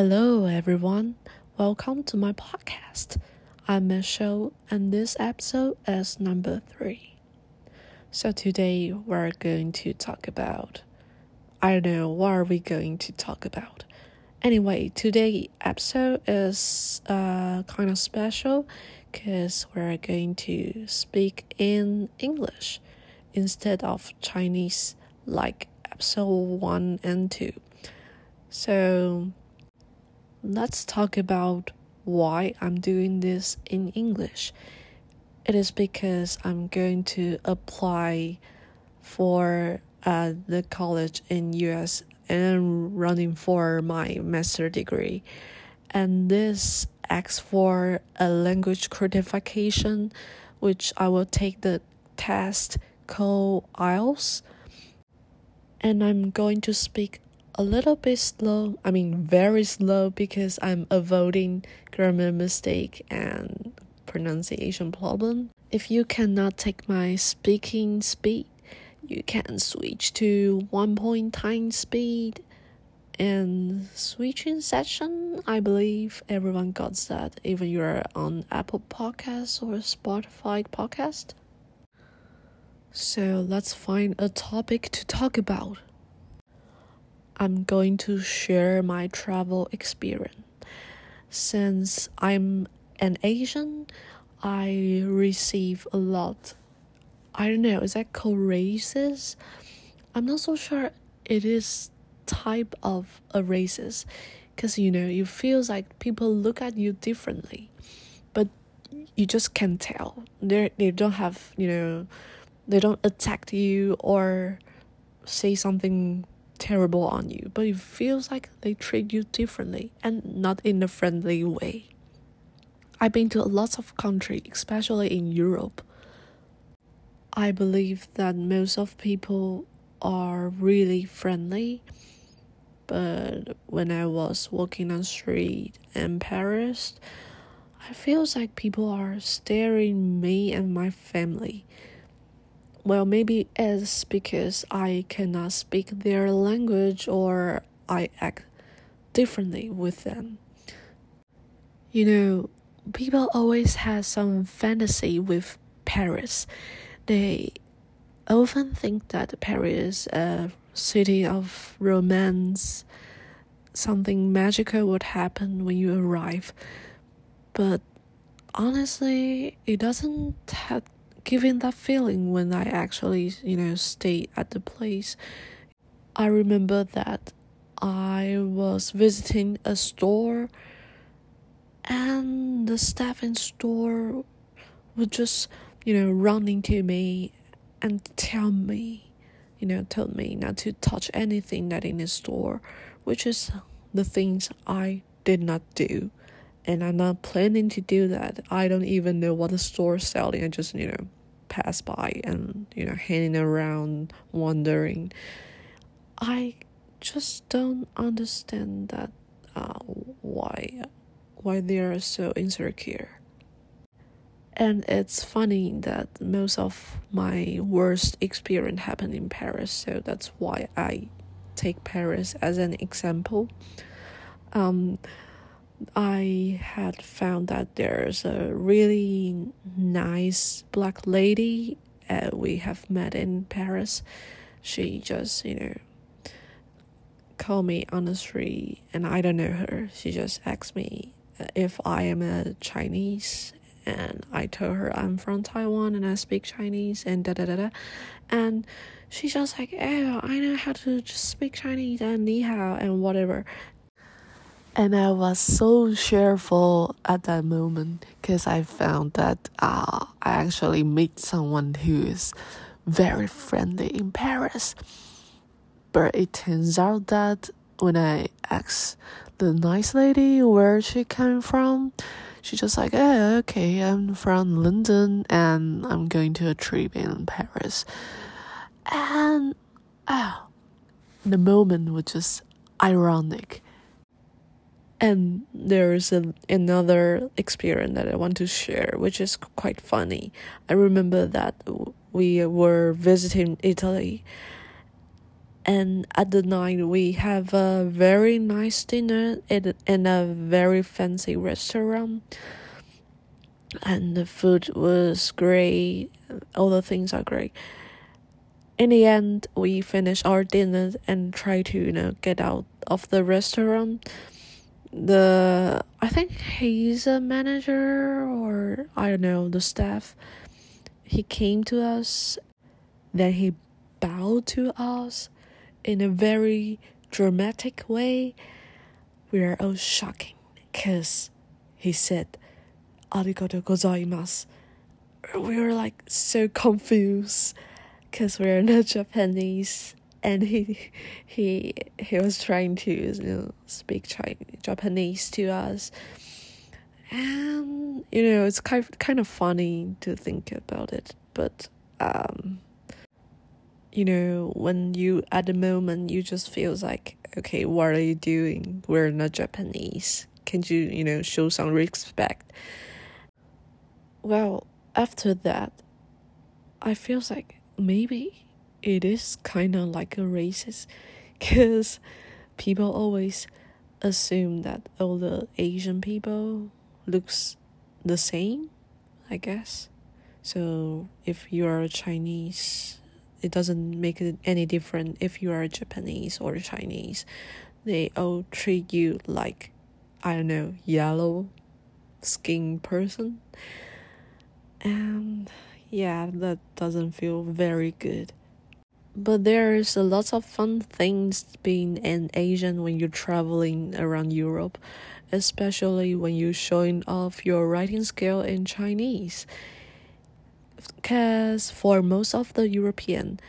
Hello, everyone. Welcome to my podcast. I'm Michelle, and this episode is number three. So, today we're going to talk about. I don't know what are we going to talk about. Anyway, today episode is uh, kind of special because we're going to speak in English instead of Chinese, like episode one and two. So let's talk about why I'm doing this in English. It is because I'm going to apply for uh, the college in US and running for my master degree. And this asks for a language certification, which I will take the test called IELTS. And I'm going to speak a little bit slow. I mean, very slow because I'm avoiding grammar mistake and pronunciation problem. If you cannot take my speaking speed, you can switch to one point time speed. And switching session, I believe everyone got that, even you're on Apple Podcasts or Spotify Podcast. So let's find a topic to talk about. I'm going to share my travel experience. Since I'm an Asian, I receive a lot. I don't know, is that called racist? I'm not so sure it is type of a racist because you know you feels like people look at you differently but you just can't tell they they don't have you know they don't attack you or say something terrible on you, but it feels like they treat you differently and not in a friendly way. I've been to lots of countries, especially in Europe. I believe that most of people are really friendly, but when I was walking on street in Paris, I feels like people are staring me and my family well, maybe it's because I cannot speak their language or I act differently with them. You know, people always have some fantasy with Paris. They often think that Paris is a city of romance. Something magical would happen when you arrive. But honestly, it doesn't have giving that feeling when I actually, you know, stay at the place. I remember that I was visiting a store and the staff in store would just, you know, run into me and tell me, you know, tell me not to touch anything that in the store, which is the things I did not do. And I'm not planning to do that. I don't even know what the store is selling. I just, you know, pass by and you know hanging around wondering. I just don't understand that uh, why why they are so insecure. And it's funny that most of my worst experience happened in paris so that's why i take paris as an example. Um I had found that there's a really nice black lady uh, we have met in Paris. She just, you know, called me on the street and I don't know her. She just asked me if I am a Chinese and I told her I'm from Taiwan and I speak Chinese and da da da da. And she's just like, oh, I know how to just speak Chinese and ni hao and whatever. And I was so cheerful at that moment because I found that uh, I actually meet someone who is very friendly in Paris. But it turns out that when I asked the nice lady where she came from, she just like, oh, okay, I'm from London and I'm going to a trip in Paris. And ah, the moment was just ironic and there's a, another experience that I want to share, which is quite funny. I remember that we were visiting Italy, and at the night we have a very nice dinner in, in a very fancy restaurant. And the food was great. All the things are great. In the end we finish our dinner and try to you know get out of the restaurant the i think he's a manager or i don't know the staff. He came to us then he bowed to us in a very dramatic way. We are all shocking because he said arigato gozaimasu. We were like so confused because we're not Japanese and he he he was trying to you know speak Chinese, Japanese to us. And you know it's kind of, kind of funny to think about it but um you know when you at the moment you just feels like okay what are you doing? We're not Japanese. Can you you know show some respect? Well after that I feels like maybe it is kind of like a racist because people always assume that all the asian people looks the same i guess. So if you are chinese it doesn't make it any different if you are japanese or chinese. They all treat you like i don't know yellow skin person. And yeah, that doesn't feel very good. But there's a lot of fun things being an Asian when you're traveling around Europe, especially when you're showing off your writing skill in Chinese. Because for most of the European,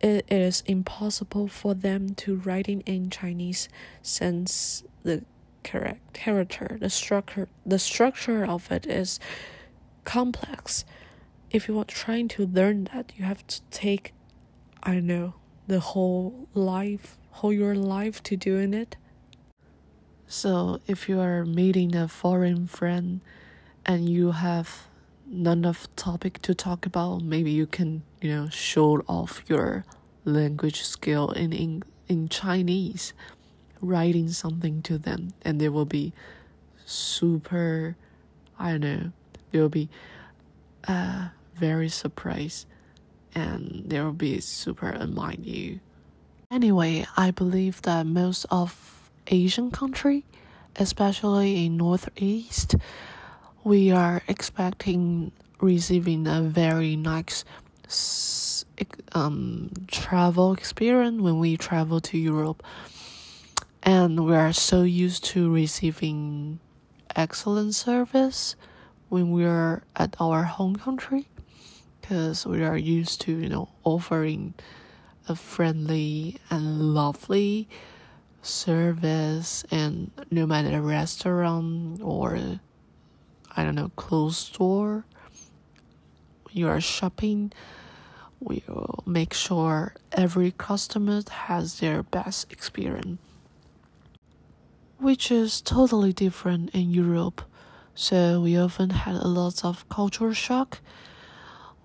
it is impossible for them to writing in Chinese since the correct character, the structure, the structure of it is complex if you are trying to learn that, you have to take, I don't know, the whole life, whole your life to doing it. So if you are meeting a foreign friend and you have none of topic to talk about, maybe you can, you know, show off your language skill in in, in Chinese, writing something to them, and they will be super, I don't know, they will be, uh, very surprised and they will be super admire you. Anyway, I believe that most of Asian country, especially in Northeast, we are expecting receiving a very nice um, travel experience when we travel to Europe. And we are so used to receiving excellent service when we are at our home country because we are used to, you know, offering a friendly and lovely service and no matter restaurant or I don't know, clothes store you are shopping, we will make sure every customer has their best experience. Which is totally different in Europe. So we often had a lot of culture shock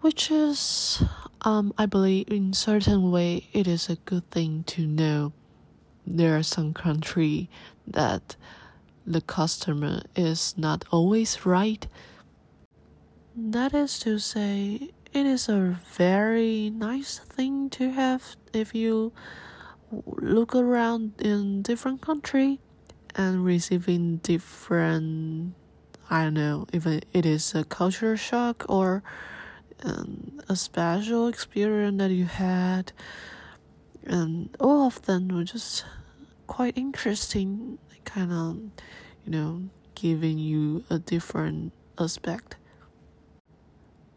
which is um, I believe in certain way it is a good thing to know. There are some country that the customer is not always right. That is to say, it is a very nice thing to have if you look around in different country and receiving different I don't know if it is a culture shock or and a special experience that you had. And all of them were just quite interesting kind of you know giving you a different aspect.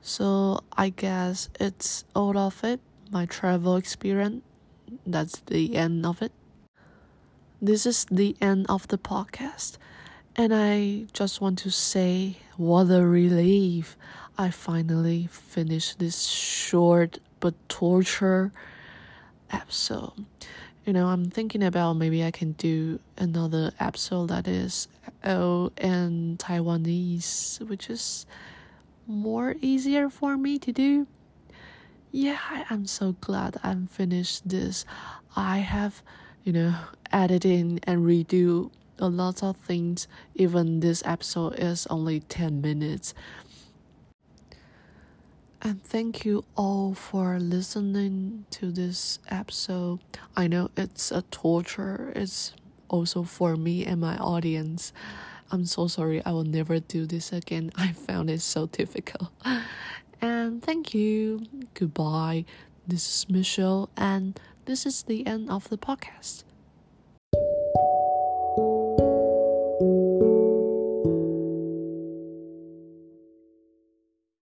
So i guess it's all of it my travel experience. That's the end of it. This is the end of the podcast and i just want to say what a relief I finally finished this short but torture episode. You know, I'm thinking about maybe I can do another episode that is oh and Taiwanese, which is more easier for me to do. yeah, I am so glad I'm finished this. I have, you know, editing and redo a lot of things. Even this episode is only 10 minutes. And thank you all for listening to this episode. I know it's a torture. It's also for me and my audience. I'm so sorry. I will never do this again. I found it so difficult. And thank you. Goodbye. This is Michelle, and this is the end of the podcast.